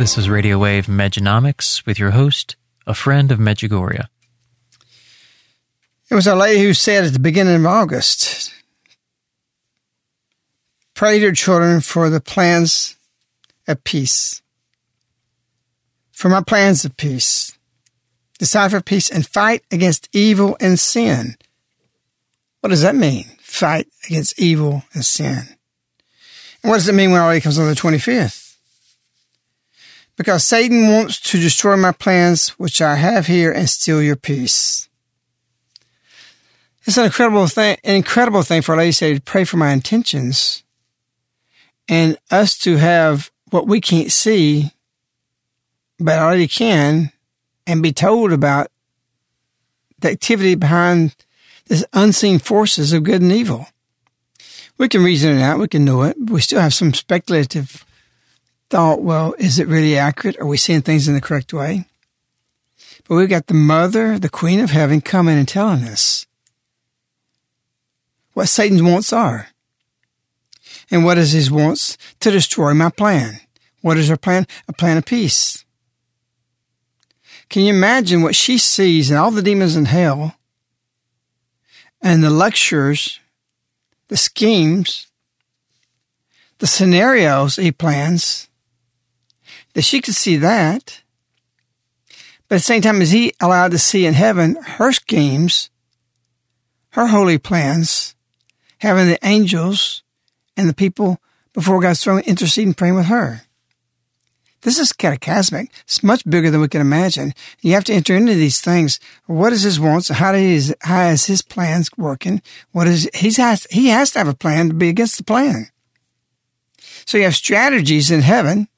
This is Radio Wave Mejanomics with your host, a friend of Medjugorje. It was a lady who said at the beginning of August, pray to your children for the plans of peace. For my plans of peace. Decipher peace and fight against evil and sin. What does that mean? Fight against evil and sin. And what does it mean when already comes on the 25th? Because Satan wants to destroy my plans, which I have here, and steal your peace. It's an incredible thing, an incredible thing for a lady to say to pray for my intentions and us to have what we can't see, but already can, and be told about the activity behind this unseen forces of good and evil. We can reason it out, we can know it, but we still have some speculative thought, well, is it really accurate? Are we seeing things in the correct way? But we've got the mother, the queen of heaven, coming and telling us what Satan's wants are. And what is his wants? To destroy my plan. What is her plan? A plan of peace. Can you imagine what she sees and all the demons in hell and the lectures, the schemes, the scenarios he plans that she could see that. But at the same time, is he allowed to see in heaven her schemes, her holy plans, having the angels and the people before God's throne interceding, praying with her? This is cataclysmic. It's much bigger than we can imagine. You have to enter into these things. What is his wants? How is how is his plans working? What is he has he has to have a plan to be against the plan. So you have strategies in heaven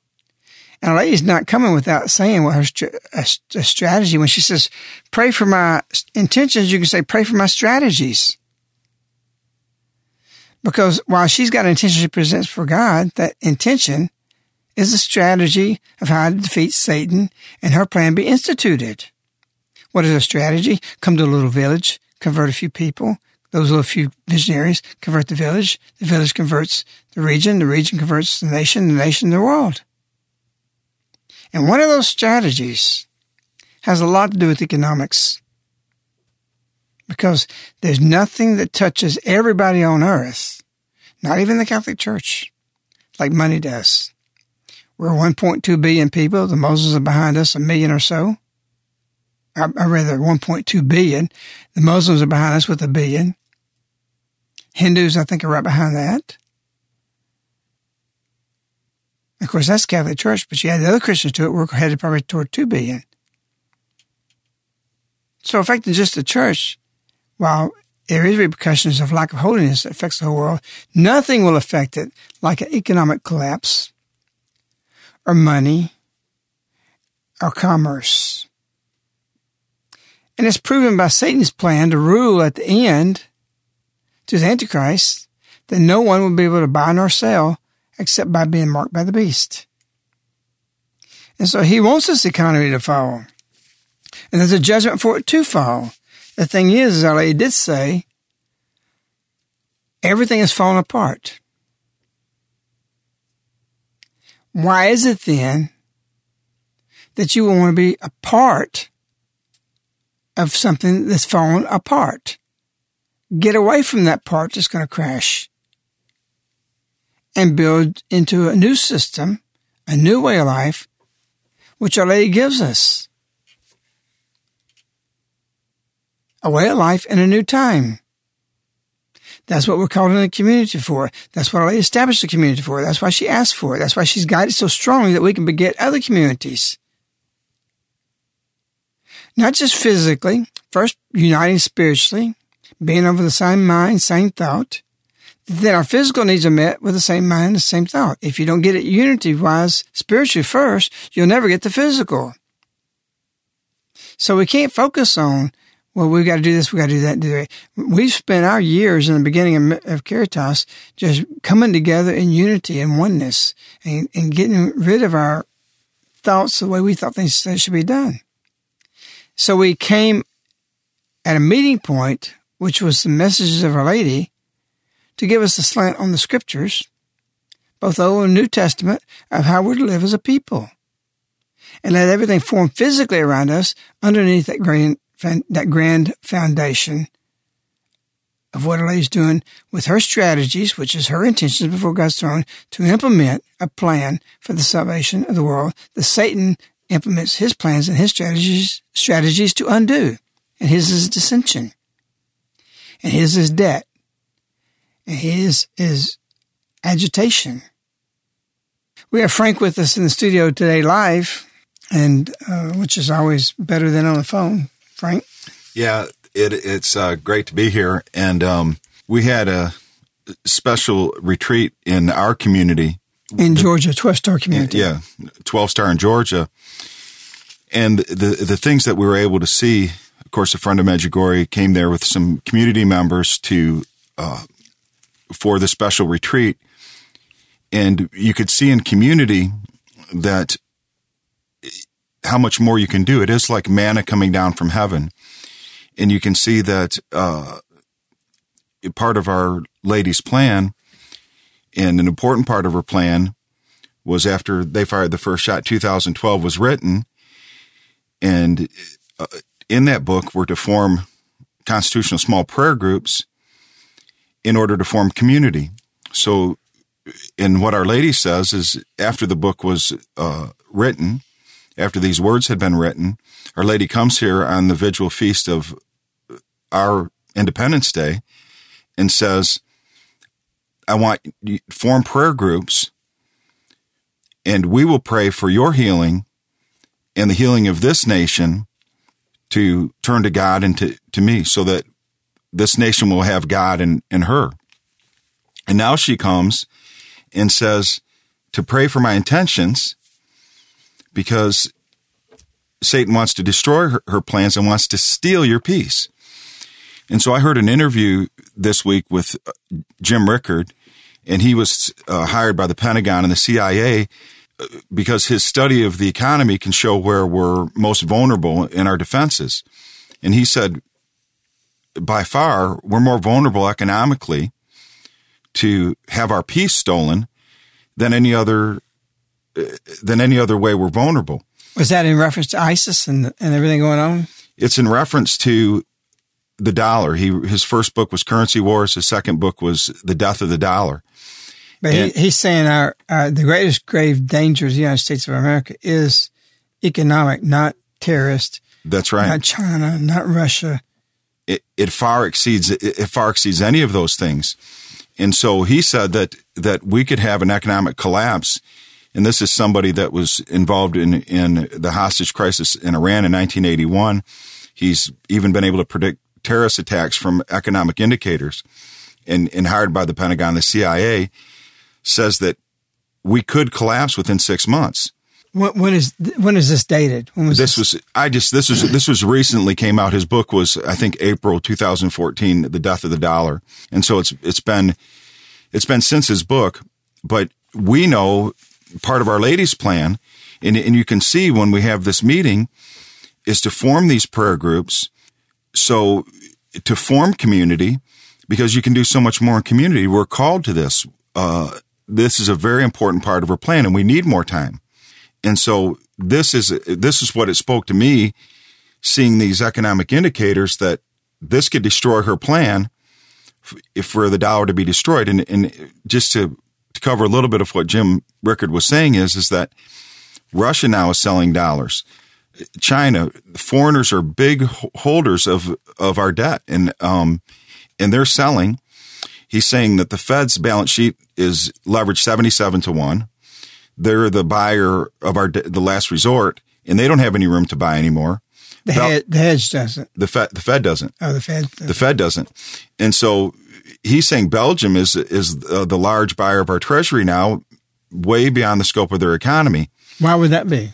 and a lady's not coming without saying what her a, a strategy. When she says, pray for my intentions, you can say, pray for my strategies. Because while she's got an intention she presents for God, that intention is a strategy of how to defeat Satan and her plan be instituted. What is their strategy? Come to a little village, convert a few people. Those little few visionaries convert the village. The village converts the region. The region converts the nation. The nation the world. And one of those strategies has a lot to do with economics. Because there's nothing that touches everybody on earth, not even the Catholic Church, like money does. We're 1.2 billion people. The Muslims are behind us, a million or so. I, Or rather, 1.2 billion. The Muslims are behind us with a billion. Hindus, I think, are right behind that. Of course, that's Catholic Church, but you add the other Christians to it, we're headed probably toward 2 billion. So affecting just the church, while there is repercussions of lack of holiness that affects the whole world, nothing will affect it like an economic collapse or money or commerce. And it's proven by Satan's plan to rule at the end to the Antichrist that no one will be able to buy nor sell except by being marked by the beast. And so he wants this economy to fall. And there's a judgment for it to fall. The thing is, as Our Lady did say, everything has fallen apart. Why is it then that you want to be a part of something that's fallen apart? Get away from that part that's going to crash and build into a new system, a new way of life, which Our Lady gives us. A way of life in a new time. That's what we're called in the community for. That's what Our Lady established the community for. That's why she asked for it. That's why she's guided so strongly that we can beget other communities. Not just physically, first uniting spiritually, being of the same mind, same thought, then our physical needs are met with the same mind, the same thought. If you don't get it unity wise, spiritually first, you'll never get the physical. So we can't focus on, well, we've got to do this, we've got to do that, do that. We've spent our years in the beginning of, of Caritas just coming together in unity and oneness and, and getting rid of our thoughts the way we thought things should be done. So we came at a meeting point, which was the messages of Our Lady, to give us a slant on the scriptures, both Old and New Testament, of how we're to live as a people. And let everything form physically around us underneath that grand, that grand foundation of what Lady's doing with her strategies, which is her intentions before God's throne, to implement a plan for the salvation of the world that Satan implements his plans and his strategies, strategies to undo. And his is dissension. And his is debt his is agitation. We have Frank with us in the studio today live, and uh, which is always better than on the phone. Frank? Yeah, it, it's uh, great to be here. And um, we had a special retreat in our community. In Georgia, 12 star community. Yeah, 12 star in Georgia. And the, the things that we were able to see, of course, a friend of Medjugorje came there with some community members to uh, for the special retreat. And you could see in community that how much more you can do. It is like manna coming down from heaven. And you can see that uh, part of Our Lady's plan and an important part of her plan was after they fired the first shot, 2012 was written. And uh, in that book were to form constitutional small prayer groups in order to form community. So, in what Our Lady says is after the book was uh, written, after these words had been written, Our Lady comes here on the vigil feast of our Independence Day and says, I want you form prayer groups and we will pray for your healing and the healing of this nation to turn to God and to, to me so that this nation will have God in, in her. And now she comes and says to pray for my intentions because Satan wants to destroy her, her, plans and wants to steal your peace. And so I heard an interview this week with uh, Jim Rickards, and he was uh, hired by the Pentagon and the CIA uh, because his study of the economy can show where we're most vulnerable in our defenses. And he said, by far, we're more vulnerable economically to have our peace stolen than any other uh, than any other way we're vulnerable. Was that in reference to ISIS and and everything going on? It's in reference to the dollar. He his first book was Currency Wars. His second book was The Death of the Dollar. But And- he, he's saying our, our the greatest grave danger of the United States of America is economic, not terrorist, That's right. not China, not Russia. It, it far exceeds it, far exceeds any of those things. And so he said that that we could have an economic collapse. And this is somebody that was involved in in the hostage crisis in Iran in 1981. He's even been able to predict terrorist attacks from economic indicators. And and hired by the Pentagon, the CIA says that we could collapse within six months. When, when is when is this dated? When was This was I just this was this was recently came out. His book was I think April 2014, The Death of the Dollar, and so it's it's been it's been since his book. But we know part of Our Lady's plan, and and you can see when we have this meeting, is to form these prayer groups. So to form community, because you can do so much more in community. We're called to this. Uh, this is a very important part of our plan, and we need more time. And so this is this is what it spoke to me, seeing these economic indicators that this could destroy her plan if for the dollar to be destroyed. And, and just to, to cover a little bit of what Jim Rickards was saying is is that Russia now is selling dollars. China, foreigners are big holders of of our debt, and um, and they're selling. He's saying that the Fed's balance sheet is leveraged seventy seven to one they're the buyer of our the last resort, and they don't have any room to buy anymore. the, head, the hedge doesn't? The Fed, the Fed doesn't. Oh, the Fed. The Fed doesn't, and so he's saying Belgium is is uh, the large buyer of our treasury now, way beyond the scope of their economy Why would that be?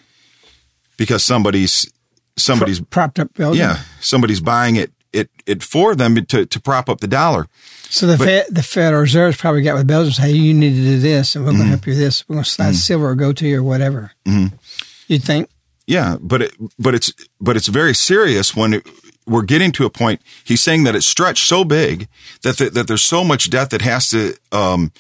because somebody's somebody's Propped up Belgium. yeah somebody's buying it it it for them to to prop up the dollar. So the Fed, the Federal Reserve's probably got with Belgium. Say, hey, you need to do this, and we're going to help you with this. We're going to slide silver or go to you or whatever. Mm-hmm. You'd think. Yeah, but it, but it's but it's very serious when it, we're getting to a point. He's saying that it's stretched so big that the, that there's so much debt that has to um,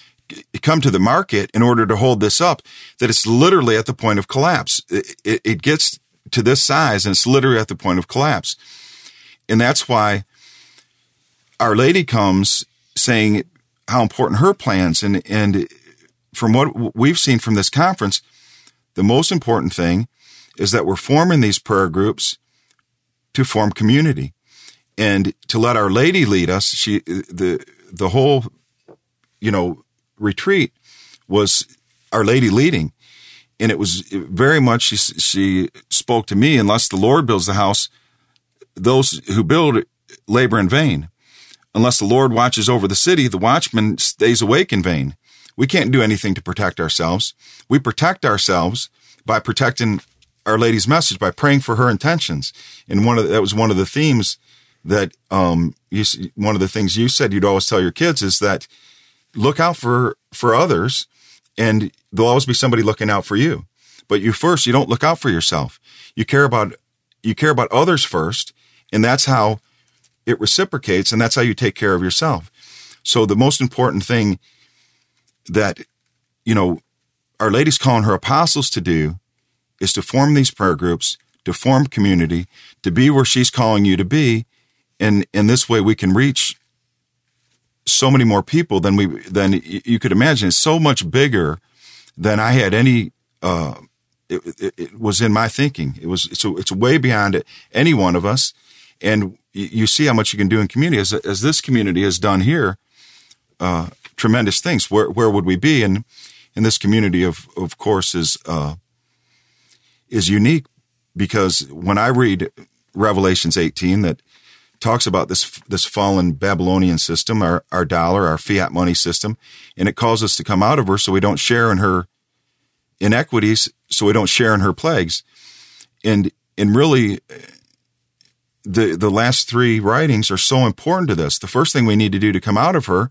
come to the market in order to hold this up that it's literally at the point of collapse. It, it, it gets to this size and it's literally at the point of collapse, and that's why Our Lady comes saying how important her plans and and from what we've seen from this conference, the most important thing is that we're forming these prayer groups to form community and to let our lady lead us. She the the whole you know retreat was our lady leading. And it was very much she, she spoke to me unless the lord builds the house those who build labor in vain unless the lord watches over the city the watchman stays awake in vain we can't do anything to protect ourselves we protect ourselves by protecting our Lady's message by praying for her intentions. And one of the, that was one of the themes that um you one of the things you said you'd always tell your kids is that look out for for others and there'll always be somebody looking out for you. But you first you don't look out for yourself. You care about you care about others first and that's how it reciprocates and that's how you take care of yourself. So the most important thing that you know our lady's calling her apostles to do is to form these prayer groups, to form community, to be where she's calling you to be. And in this way, we can reach so many more people than we than you could imagine. It's so much bigger than I had any. Uh, it, it, it was in my thinking. It was so it's way beyond any one of us, and you see how much you can do in community as as this community has done here. Uh, tremendous things. Where where would we be? And and this community of of course is. Uh, is unique because when I read Revelations 18 that talks about this this fallen Babylonian system, our our dollar, our fiat money system, and it calls us to come out of her so we don't share in her inequities, so we don't share in her plagues. And and really the the last three writings are so important to this. The first thing we need to do to come out of her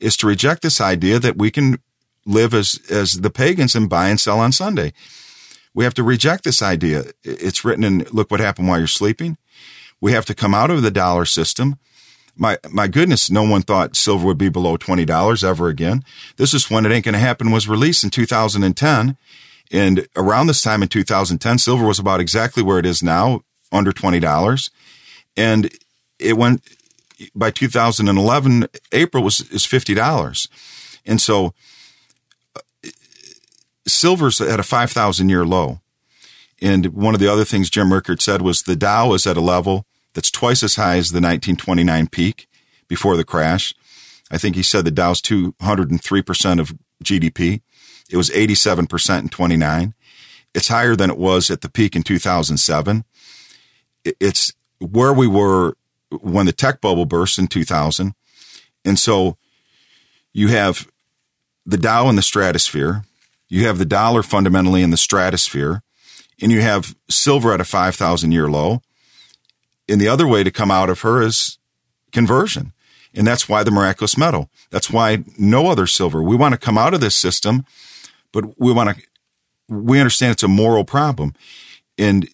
is to reject this idea that we can live as as the pagans and buy and sell on Sunday we have to reject this idea. It's written in Look What Happened While You're Sleeping. We have to come out of the dollar system. My my goodness, no one thought silver would be below twenty dollars ever again. This is when it ain't gonna happen was released in 2010. And around this time in 2010, silver was about exactly where it is now, under $20. And it went by 2011, April was is $50. And so uh, silver's at a 5,000 year low. And one of the other things Jim Rickards said was the Dow is at a level that's twice as high as the 1929 peak before the crash. I think he said the Dow's 203% of GDP. It was 87% in 29. It's higher than it was at the peak in 2007. It's where we were when the tech bubble burst in 2000. And so you have the Dow in the stratosphere, you have the dollar fundamentally in the stratosphere, and you have silver at a 5,000 year low. And the other way to come out of her is conversion. And that's why the miraculous medal. That's why no other silver. We want to come out of this system, but we want to, we understand it's a moral problem. And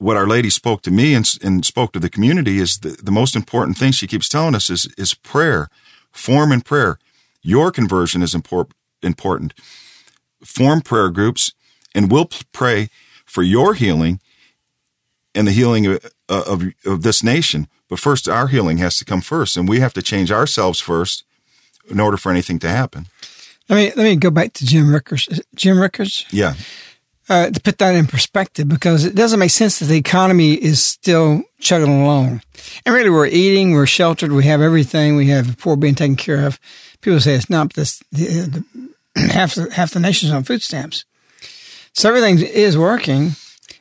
what Our Lady spoke to me and, and spoke to the community is the, the most important thing she keeps telling us is, is prayer, form and prayer. Your conversion is impor- important. Form prayer groups and we'll pray for your healing and the healing of, of, of this nation. But first, our healing has to come first, and we have to change ourselves first in order for anything to happen. Let me let me go back to Jim Rickards. Jim Rickards. Yeah. Uh, to put that in perspective, because it doesn't make sense that the economy is still chugging along. And really, we're eating, we're sheltered, we have everything, we have the poor being taken care of. People say it's not, this, the, the, half the, half the nation's on food stamps. So everything is working,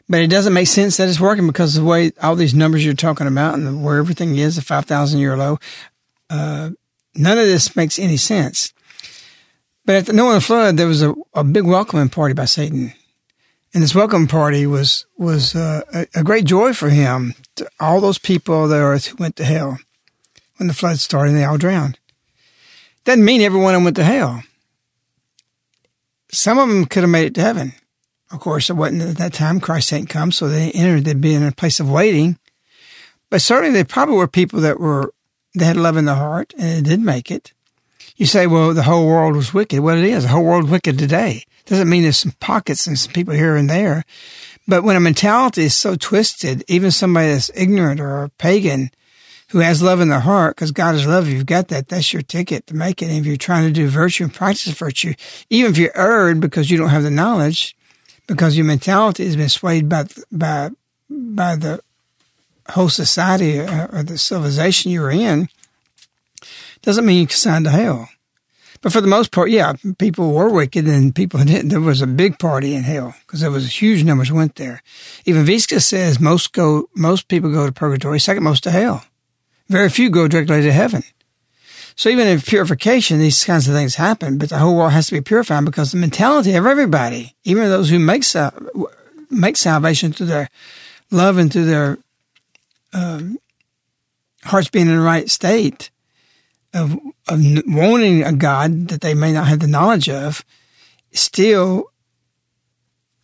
but it doesn't make sense that it's working because of the way all these numbers you're talking about and where everything is, the 5,000 year low, uh, none of this makes any sense. But at the Noah flood, there was a, a big welcoming party by Satan. And this welcome party was, was uh, a, a, great joy for him. To all those people of the earth who went to hell when the flood started and they all drowned. Doesn't mean everyone went to hell. Some of them could have made it to heaven. Of course, it wasn't at that time. Christ hadn't come, so they entered. They'd be in a place of waiting. But certainly, they probably were people that were they had love in their heart and they did make it. You say, well, the whole world was wicked. Well, it is. The whole world wicked today. Doesn't mean there's some pockets and some people here and there. But when a mentality is so twisted, even somebody that's ignorant or a pagan who has love in their heart, because God is love, you've got that. That's your ticket to make it. And if you're trying to do virtue and practice virtue, even if you're erred because you don't have the knowledge, because your mentality has been swayed by by by the whole society uh, or the civilization you're in, doesn't mean you can sign to hell. But for the most part, yeah, people were wicked and people didn't. There was a big party in hell because there was huge numbers went there. Even Vicka says most go, most people go to purgatory, second most to hell. Very few go directly to heaven. So even in purification, these kinds of things happen, but the whole world has to be purified because the mentality of everybody, even those who make make salvation through their love and through their um, hearts being in the right state of, of wanting a God that they may not have the knowledge of, still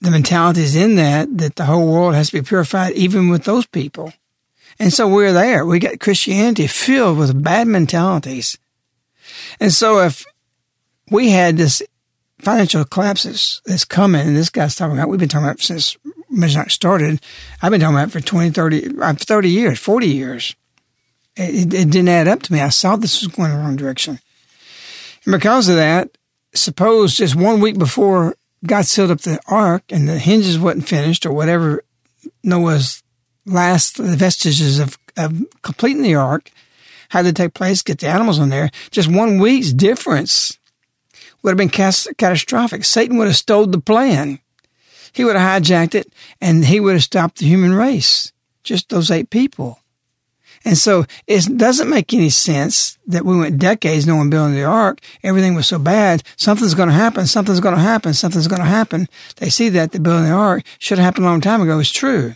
the mentality is in that that the whole world has to be purified, even with those people. And so we're there. We got Christianity filled with bad mentalities and so if we had this financial collapse that's, that's coming, and this guy's talking about, we've been talking about since Midnight started. I've been talking about for 20, 30, uh, 30 years, 40 years. It, it, didn't add up to me. I saw this was going the wrong direction. And because of that, suppose just one week before God sealed up the ark and the hinges wasn't finished or whatever Noah's last vestiges of, of completing the ark, had to take place, get the animals on there. Just one week's difference would have been catastrophic. Satan would have stole the plan. He would have hijacked it and he would have stopped the human race. Just those eight people. And so it doesn't make any sense that we went decades no one building the ark. Everything was so bad. Something's going to happen. Something's going to happen. Something's going to happen. They see that the building the ark should have happened a long time ago. It's true.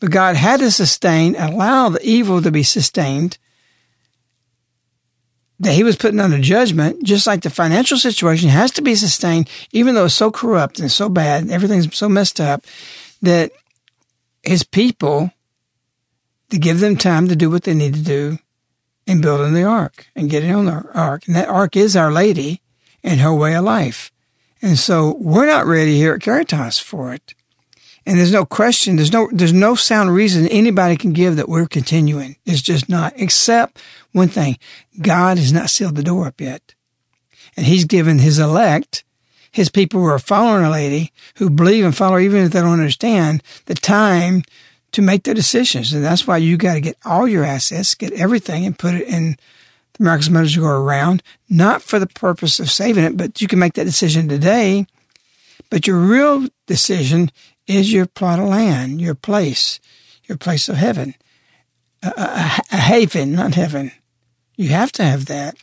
But God had to sustain, allow the evil to be sustained that he was putting under judgment, just like the financial situation has to be sustained, even though it's so corrupt and so bad, and everything's so messed up, that his people to give them time to do what they need to do in building the ark and getting on the ark. And that ark is Our Lady and her way of life. And so we're not ready here at Caritas for it. And there's no question, there's no, there's no sound reason anybody can give that we're continuing. It's just not, except one thing. God has not sealed the door up yet. And he's given his elect, his people who are following a lady, who believe and follow even if they don't understand, the time to make the decisions. And that's why you got to get all your assets, get everything and put it in the Miraculous Go around, not for the purpose of saving it, but you can make that decision today. But your real decision is your plot of land, your place, your place of heaven, a, a, a haven, not heaven. You have to have that,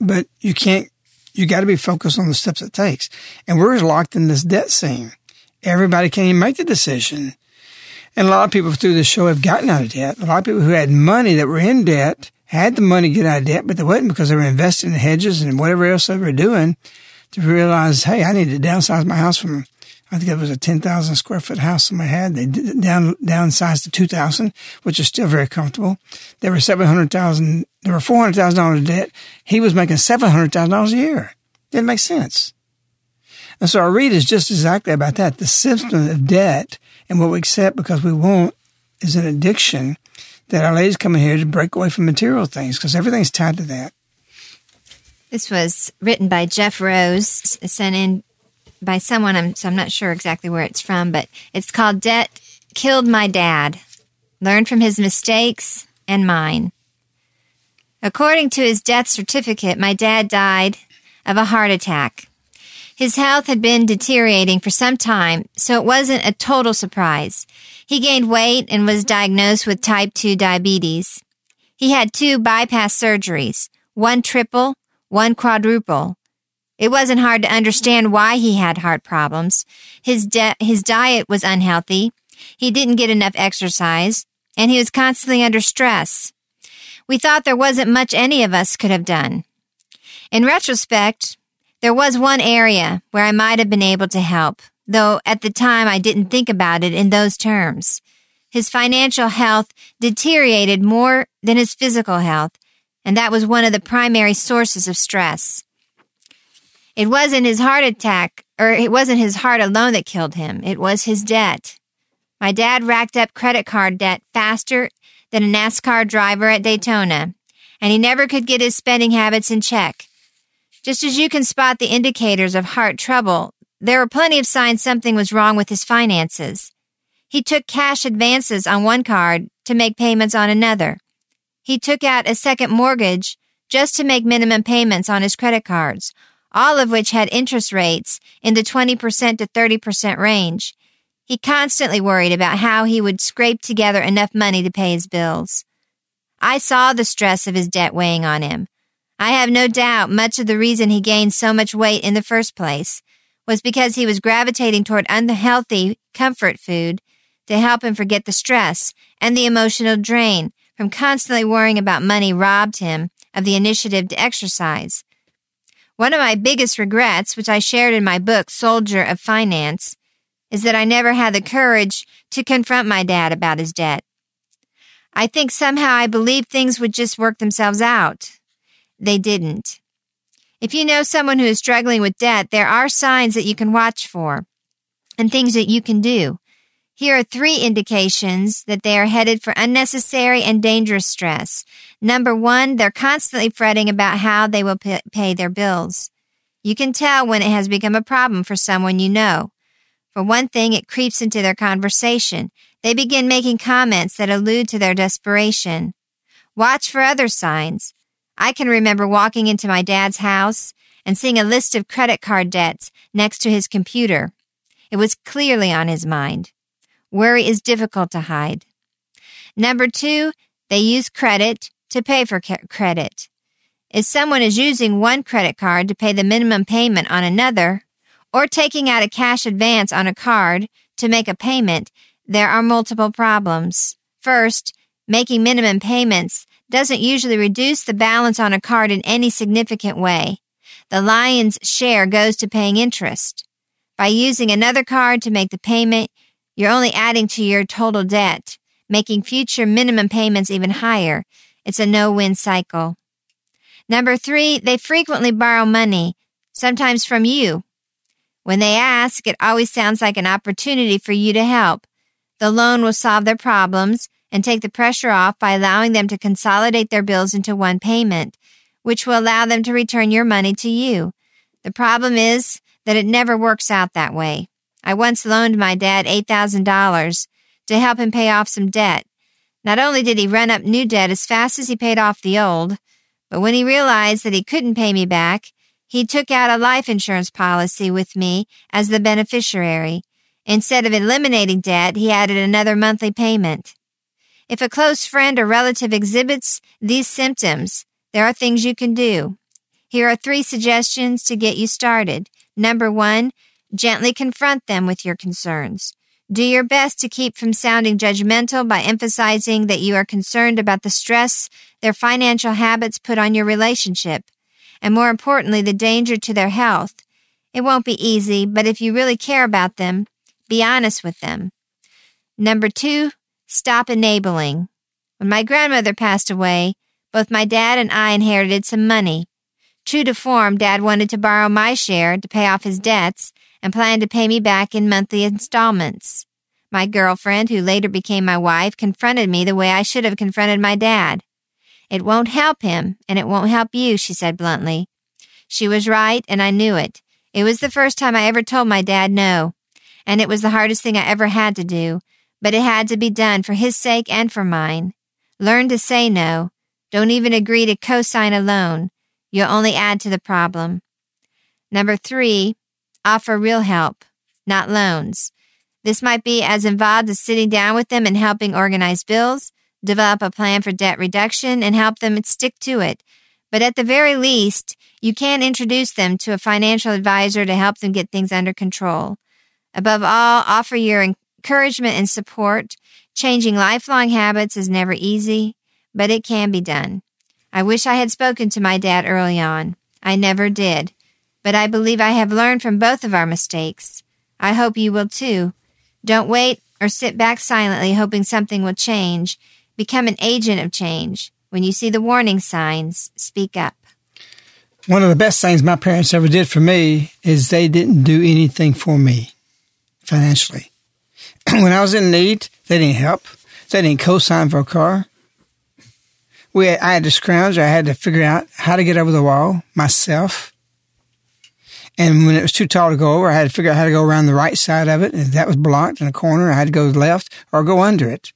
but you can't. You got to be focused on the steps it takes. And we're locked in this debt scene. Everybody can't even make the decision. And a lot of people through this show have gotten out of debt. A lot of people who had money that were in debt had the money to get out of debt, but they wasn't because they were investing in hedges and whatever else they were doing to realize, hey, I need to downsize my house from I think it was a 10,000 square foot house somebody had. They down, downsized to 2,000, which is still very comfortable. There were 700,000, there were $400,000 of debt. He was making $700,000 a year. Didn't make sense. And so our read is just exactly about that. The system of debt and what we accept because we want is an addiction that our ladies coming here to break away from material things because everything's tied to that. This was written by Jeff Rose, sent in by someone. I'm so I'm not sure exactly where it's from, but it's called "Debt Killed My Dad." Learn from his mistakes and mine. According to his death certificate, my dad died of a heart attack. His health had been deteriorating for some time, so it wasn't a total surprise. He gained weight and was diagnosed with type 2 diabetes. He had two bypass surgeries, one triple, one quadruple, it wasn't hard to understand why he had heart problems. His, de- his diet was unhealthy. He didn't get enough exercise and he was constantly under stress. We thought there wasn't much any of us could have done. In retrospect, there was one area where I might have been able to help, though at the time I didn't think about it in those terms. His financial health deteriorated more than his physical health, and that was one of the primary sources of stress. It wasn't his heart attack, or it wasn't his heart alone that killed him. It was his debt. My dad racked up credit card debt faster than a NASCAR driver at Daytona, and he never could get his spending habits in check. Just as you can spot the indicators of heart trouble, there were plenty of signs something was wrong with his finances. He took cash advances on one card to make payments on another. He took out a second mortgage just to make minimum payments on his credit cards, all of which had interest rates in the 20% to 30% range. He constantly worried about how he would scrape together enough money to pay his bills. I saw the stress of his debt weighing on him. I have no doubt much of the reason he gained so much weight in the first place was because he was gravitating toward unhealthy comfort food to help him forget the stress and the emotional drain from constantly worrying about money robbed him of the initiative to exercise. One of my biggest regrets, which I shared in my book, Soldier of Finance, is that I never had the courage to confront my dad about his debt. I think somehow I believed things would just work themselves out. They didn't. If you know someone who is struggling with debt, there are signs that you can watch for and things that you can do. Here are three indications that they are headed for unnecessary and dangerous stress. Number one, they're constantly fretting about how they will pay their bills. You can tell when it has become a problem for someone you know. For one thing, it creeps into their conversation. They begin making comments that allude to their desperation. Watch for other signs. I can remember walking into my dad's house and seeing a list of credit card debts next to his computer. It was clearly on his mind. Worry is difficult to hide. Number two, they use credit to pay for credit. If someone is using one credit card to pay the minimum payment on another, or taking out a cash advance on a card to make a payment, there are multiple problems. First, making minimum payments doesn't usually reduce the balance on a card in any significant way. The lion's share goes to paying interest. By using another card to make the payment, you're only adding to your total debt, making future minimum payments even higher. It's a no-win cycle. Number three, they frequently borrow money, sometimes from you. When they ask, it always sounds like an opportunity for you to help. The loan will solve their problems and take the pressure off by allowing them to consolidate their bills into one payment, which will allow them to return your money to you. The problem is that it never works out that way. I once loaned my dad $8,000 to help him pay off some debt. Not only did he run up new debt as fast as he paid off the old, but when he realized that he couldn't pay me back, he took out a life insurance policy with me as the beneficiary. Instead of eliminating debt, he added another monthly payment. If a close friend or relative exhibits these symptoms, there are things you can do. Here are three suggestions to get you started. Number one, gently confront them with your concerns. Do your best to keep from sounding judgmental by emphasizing that you are concerned about the stress their financial habits put on your relationship, and more importantly, the danger to their health. It won't be easy, but if you really care about them, be honest with them. Number two, stop enabling. When my grandmother passed away, both my dad and I inherited some money. True to form, Dad wanted to borrow my share to pay off his debts and planned to pay me back in monthly installments. My girlfriend, who later became my wife, confronted me the way I should have confronted my dad. It won't help him, and it won't help you, she said bluntly. She was right, and I knew it. It was the first time I ever told my dad no, and it was the hardest thing I ever had to do, but it had to be done for his sake and for mine. Learn to say no. Don't even agree to co-sign a loan. You'll only add to the problem. Number three, offer real help, not loans. This might be as involved as sitting down with them and helping organize bills, develop a plan for debt reduction, and help them stick to it. But at the very least, you can introduce them to a financial advisor to help them get things under control. Above all, offer your encouragement and support. Changing lifelong habits is never easy, but it can be done. I wish I had spoken to my dad early on. I never did. But I believe I have learned from both of our mistakes. I hope you will too. Don't wait or sit back silently hoping something will change. Become an agent of change. When you see the warning signs, speak up. One of the best things my parents ever did for me is they didn't do anything for me financially. when I was in need, they didn't help. They didn't co-sign for a car. We, I had to scrounge. I had to figure out how to get over the wall myself. And when it was too tall to go over, I had to figure out how to go around the right side of it. And if that was blocked in a corner, I had to go left or go under it.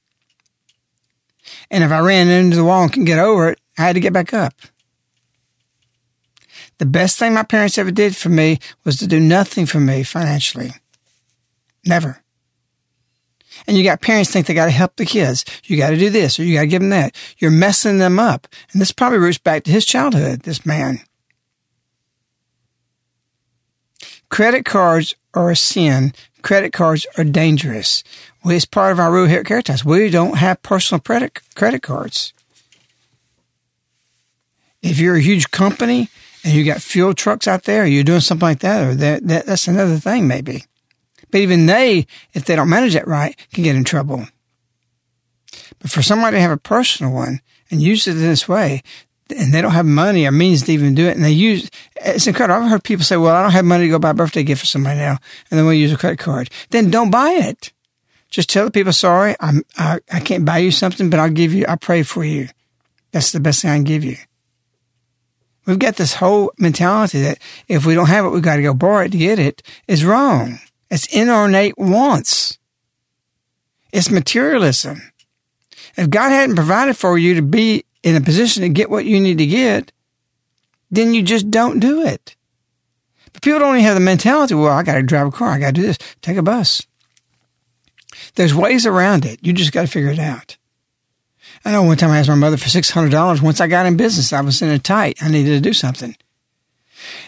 And if I ran into the wall and couldn't get over it, I had to get back up. The best thing my parents ever did for me was to do nothing for me financially. Never. And you got parents think they got to help the kids. You got to do this or you got to give them that. You're messing them up. And this probably roots back to his childhood, this man. Credit cards are a sin. Credit cards are dangerous. Well, it's part of our rule here at Caritas. We don't have personal credit, credit cards. If you're a huge company and you got fuel trucks out there, or you're doing something like that, or that, that that's another thing maybe. But even they, if they don't manage it right, can get in trouble. But for somebody to have a personal one and use it in this way, and they don't have money or means to even do it, and they use it's incredible. I've heard people say, "Well, I don't have money to go buy a birthday gift for somebody now," and then we'll use a credit card. Then don't buy it. Just tell the people, "Sorry, I'm I, I can't buy you something, but I'll give you. I pray for you. That's the best thing I can give you." We've got this whole mentality that if we don't have it, we've got to go borrow it to get it. Is wrong. It's inordinate wants. It's materialism. If God hadn't provided for you to be in a position to get what you need to get, then you just don't do it. But people don't even have the mentality, well, I got to drive a car. I got to do this. Take a bus. There's ways around it. You just got to figure it out. I know one time I asked my mother for $600. Once I got in business, I was in a tight. I needed to do something.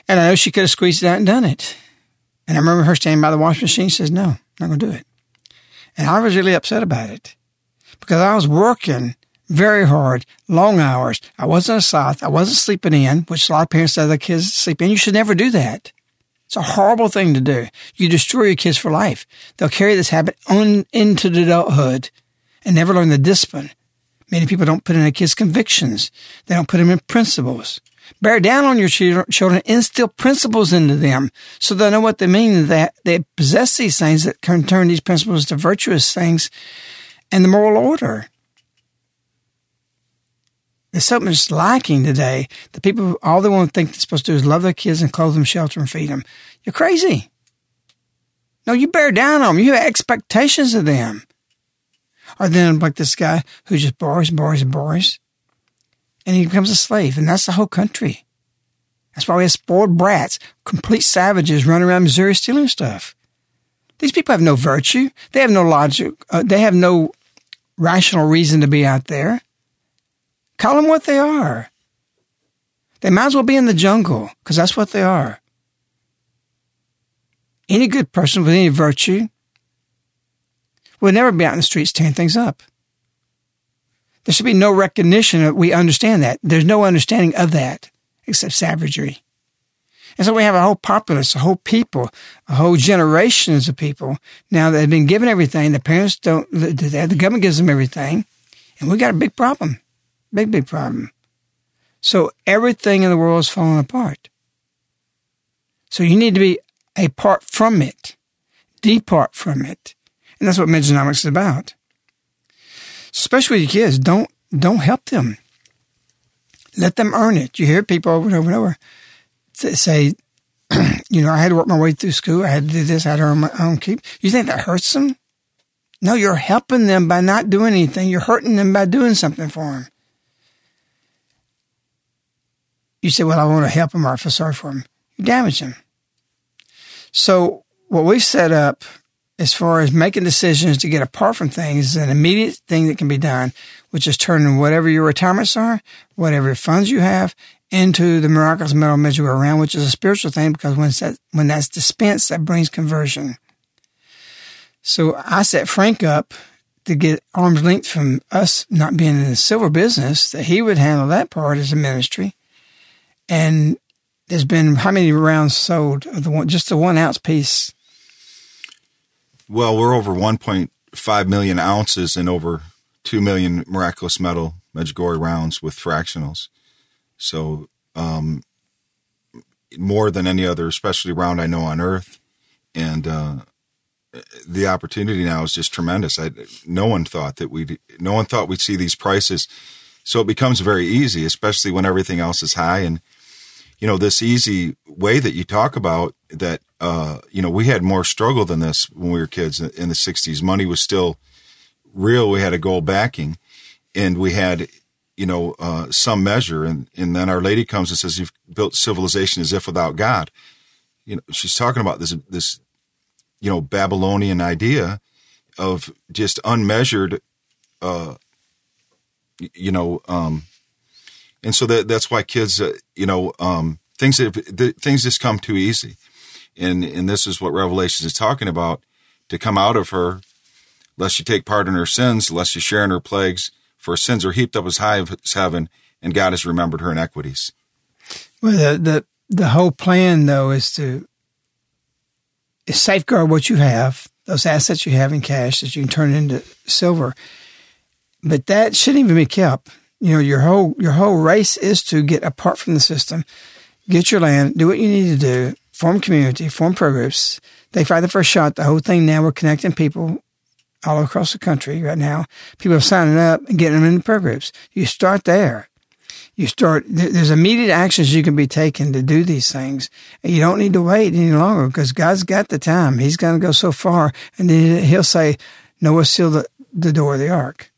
And I know she could have squeezed it out and done it. And I remember her standing by the washing machine. She says, no, I'm not going to do it. And I was really upset about it because I was working very hard, long hours. I wasn't a sloth. I wasn't sleeping in, which a lot of parents tell their kids sleep in. You should never do that. It's a horrible thing to do. You destroy your kids for life. They'll carry this habit on into adulthood and never learn the discipline. Many people don't put in their kids' convictions. They don't put them in principles. Bear down on your children, instill principles into them so they know what they mean, that they possess these things that can turn these principles to virtuous things and the moral order. There's something that's lacking today. The people, all they want to think they're supposed to do is love their kids and clothe them, shelter, and feed them. You're crazy. No, you bear down on them. You have expectations of them. Or then like this guy who just borrows, borrows, borrows, and he becomes a slave. And that's the whole country. That's why we have spoiled brats, complete savages running around Missouri stealing stuff. These people have no virtue. They have no logic. Uh, they have no rational reason to be out there. Call them what they are. They might as well be in the jungle because that's what they are. Any good person with any virtue would never be out in the streets tearing things up. There should be no recognition that we understand that. There's no understanding of that except savagery. And so we have a whole populace, a whole people, a whole generations of people now that have been given everything. The parents don't, the, government gives them everything. And we got a big problem. Big, big problem. So everything in the world is falling apart. So you need to be apart from it, depart from it. And that's what Mejanomics is about. Especially with your kids, don't don't help them. Let them earn it. You hear people over and over and over say, you know, I had to work my way through school. I had to do this. I had to earn my own keep. You think that hurts them? No, you're helping them by not doing anything. You're hurting them by doing something for them. You say, well, I want to help them or I feel sorry for them. You damage them. So what we've set up as far as making decisions to get apart from things is an immediate thing that can be done, which is turning whatever your retirements are, whatever funds you have, into the miraculous medal Medjugorje round, which is a spiritual thing because when, that, when that's dispensed, that brings conversion. So I set Frank up to get arm's length from us not being in the silver business, that he would handle that part as a ministry. And there's been how many rounds sold of the one, just the one ounce piece? Well, we're over 1.5 million ounces and over 2 million miraculous medal Medjugorje rounds with fractionals. So, um, more than any other specialty round I know on earth. And, uh, the opportunity now is just tremendous. I, no one thought that we, no one thought we'd see these prices. So it becomes very easy, especially when everything else is high. And, you know, this easy way that you talk about that, uh, you know, we had more struggle than this when we were kids in the 60s. Money was still real. We had a gold backing and we had, you know, uh, some measure. And, and then Our Lady comes and says, You've built civilization as if without God. You know, she's talking about this, this, you know, Babylonian idea of just unmeasured, uh, you know, um, and so that that's why kids, uh, you know, um, things that things just come too easy, and and this is what Revelation is talking about to come out of her, lest you take part in her sins, lest you share in her plagues, for her sins are heaped up as high as heaven, and God has remembered her iniquities. Well, the the, the whole plan though is to is safeguard what you have, those assets you have in cash that you can turn into silver. But that shouldn't even be kept. You know, your whole your whole race is to get apart from the system, get your land, do what you need to do, form community, form prayer groups. They fight the first shot. The whole thing now we're connecting people all across the country right now. People are signing up and getting them into prayer groups. You start there. You start. There's immediate actions you can be taken to do these things, and you don't need to wait any longer because God's got the time. He's going to go so far, and then He'll say, "Noah, seal the, the door of the ark."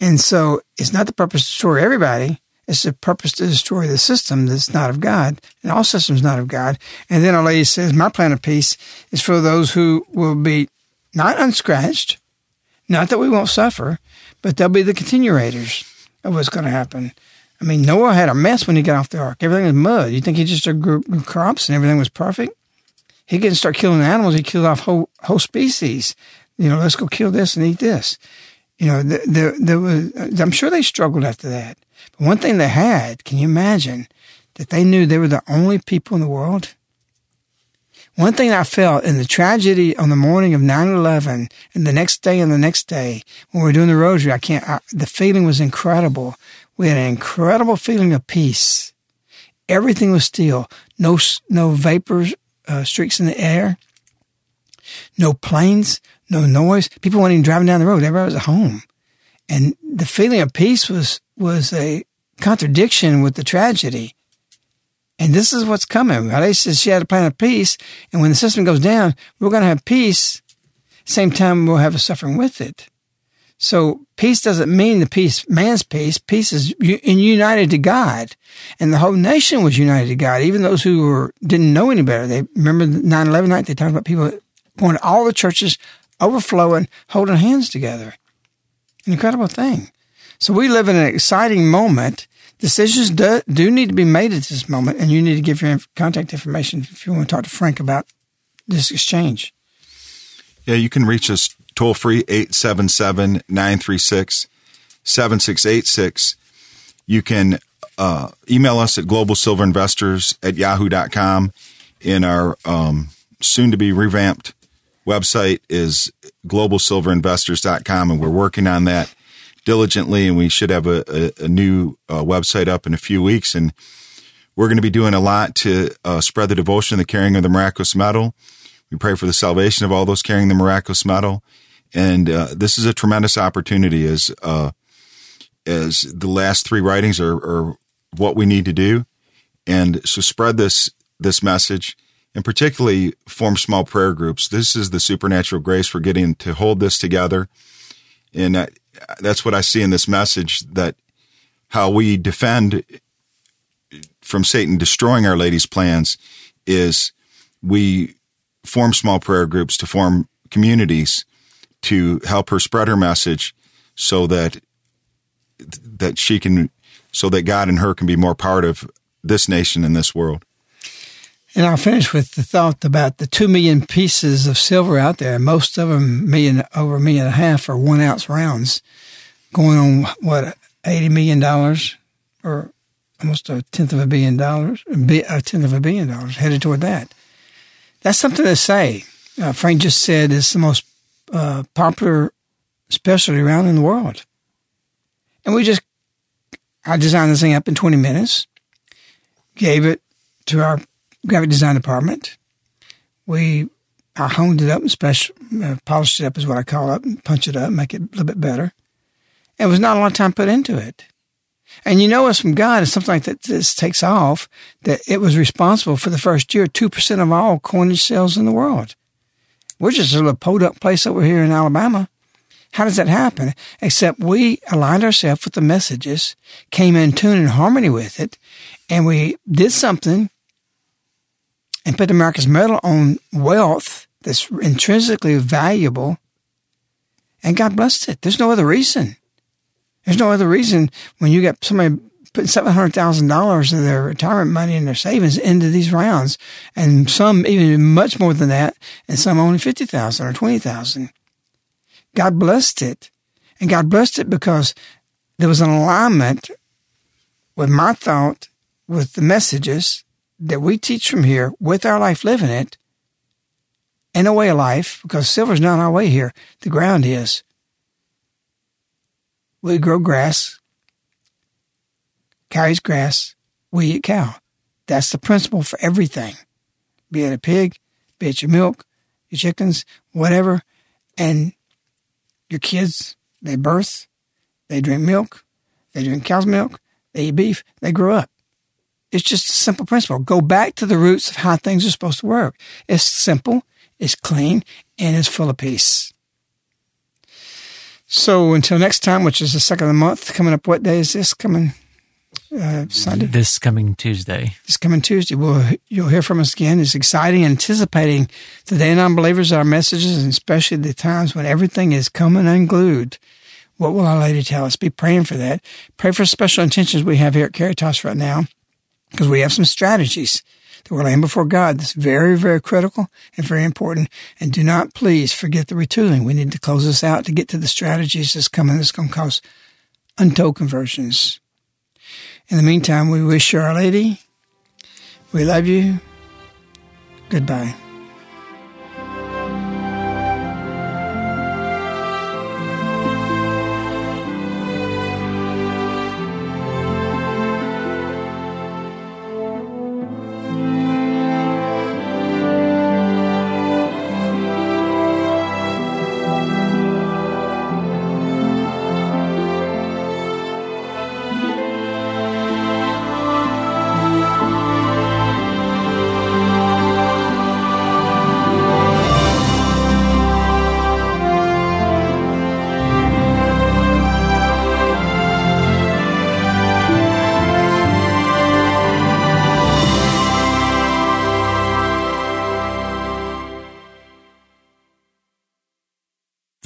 And so it's not the purpose to destroy everybody. It's the purpose to destroy the system that's not of God, and all systems not of God. And then Our Lady says, My plan of peace is for those who will be not unscratched, not that we won't suffer, but they'll be the continuators of what's going to happen. I mean, Noah had a mess when he got off the ark. Everything was mud. You think he just grew, crops and everything was perfect? He didn't start killing animals. He killed off whole, whole species. You know, let's go kill this and eat this. You know, there, there was, I'm sure they struggled after that. But one thing they had, can you imagine that they knew they were the only people in the world? One thing I felt in the tragedy on the morning of 9-11 and the next day and the next day when we were doing the rosary, I can't, I, the feeling was incredible. We had an incredible feeling of peace. Everything was still. No, no vapors, uh, streaks in the air. No planes, no noise. People weren't even driving down the road. Everybody was at home. And the feeling of peace was, was a contradiction with the tragedy. And this is what's coming. Our Lady says she had a plan of peace. And when the system goes down, we're going to have peace. Same time, we'll have a suffering with it. So peace doesn't mean the peace, man's peace. Peace is in united to God. And the whole nation was united to God. Even those who were, didn't know any better. They remember 9-11 night, they talked about people going to all the churches overflowing, holding hands together. An incredible thing. So we live in an exciting moment decisions do, do need to be made at this moment, and you need to give your contact information if you want to talk to Frank about this exchange. Yeah, you can reach us toll free 877 936 7686. You can uh, email us at globalsilverinvestors at yahoo.com. In our um, soon to be revamped website is globalsilverinvestors.com, and we're working on that diligently, and we should have a, a, a new uh, website up in a few weeks. And we're going to be doing a lot to uh, spread the devotion and the carrying of the miraculous medal. We pray for the salvation of all those carrying the miraculous medal. And uh, this is a tremendous opportunity as uh, as the last three writings are, are what we need to do. And so spread this this message and particularly form small prayer groups. This is the supernatural grace for getting to hold this together. And that's what I see in this message that how we defend from Satan destroying Our Lady's plans is we form small prayer groups to form communities to help her spread her message so that that she can so that God and her can be more part of this nation and this world. And I'll finish with the thought about the two million pieces of silver out there. Most of them million over a million and a half are one ounce rounds, going on what eighty million dollars or almost a tenth of a billion dollars, a tenth of a billion dollars headed toward that. That's something to say. Uh, Frank just said it's the most uh, popular specialty round in the world, and we just I designed this thing up in twenty minutes, gave it to our graphic design department. We I honed it up and special uh, polished it up is what I call it, and punch it up, make it a little bit better. It was not a lot of time put into it. And you know it's from God, it's something like that this takes off, that it was responsible for the first year, 2% of all coinage sales in the world. We're just a little podunk place over here in Alabama. How does that happen? Except we aligned ourselves with the messages, came in tune and harmony with it, and we did something and put America's medal on wealth that's intrinsically valuable, and God blessed it. There's no other reason. There's no other reason when you get somebody putting seven hundred thousand dollars of their retirement money and their savings into these rounds, and some even much more than that, and some only fifty thousand or twenty thousand. God blessed it, and God blessed it because there was an alignment with my thought, with the messages, that we teach from here with our life living it in a way of life, because silver's not our way here. The ground is. We grow grass, cow eats grass, we eat cow. That's the principle for everything. Be it a pig, be it your milk, your chickens, whatever. And your kids, they birth, they drink milk, they drink cow's milk, they eat beef, they grow up. It's just a simple principle. Go back to the roots of how things are supposed to work. It's simple, it's clean, and it's full of peace. So until next time, which is the second of the month, coming up, what day is this coming? Uh, Sunday. This coming Tuesday. This coming Tuesday, we'll you'll hear from us again. It's exciting, anticipating the day of unbelievers, our messages, and especially the times when everything is coming unglued. What will Our Lady tell us? Be praying for that. Pray for special intentions we have here at Caritas right now because we have some strategies that we're laying before God that's very, very critical and very important. And do not please forget the retooling. We need to close this out to get to the strategies that's coming that's going to cause untold conversions. In the meantime, we wish you Our Lady. We love you. Goodbye.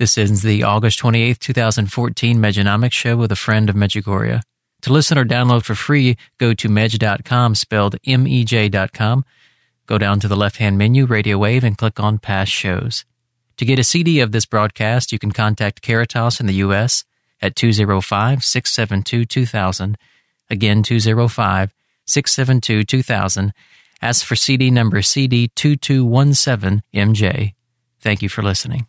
This ends the August 28th, 2014 Mejanomics show with a friend of Medjugorje. To listen or download for free, go to mej.com, spelled M-E-J.com. Go down to the left-hand menu, Radio Wave, and click on Past Shows. To get a CD of this broadcast, you can contact Caritas in the U.S. at 205-672-2000. Again, 205-672-2000. Ask for CD number CD2217MJ. Thank you for listening.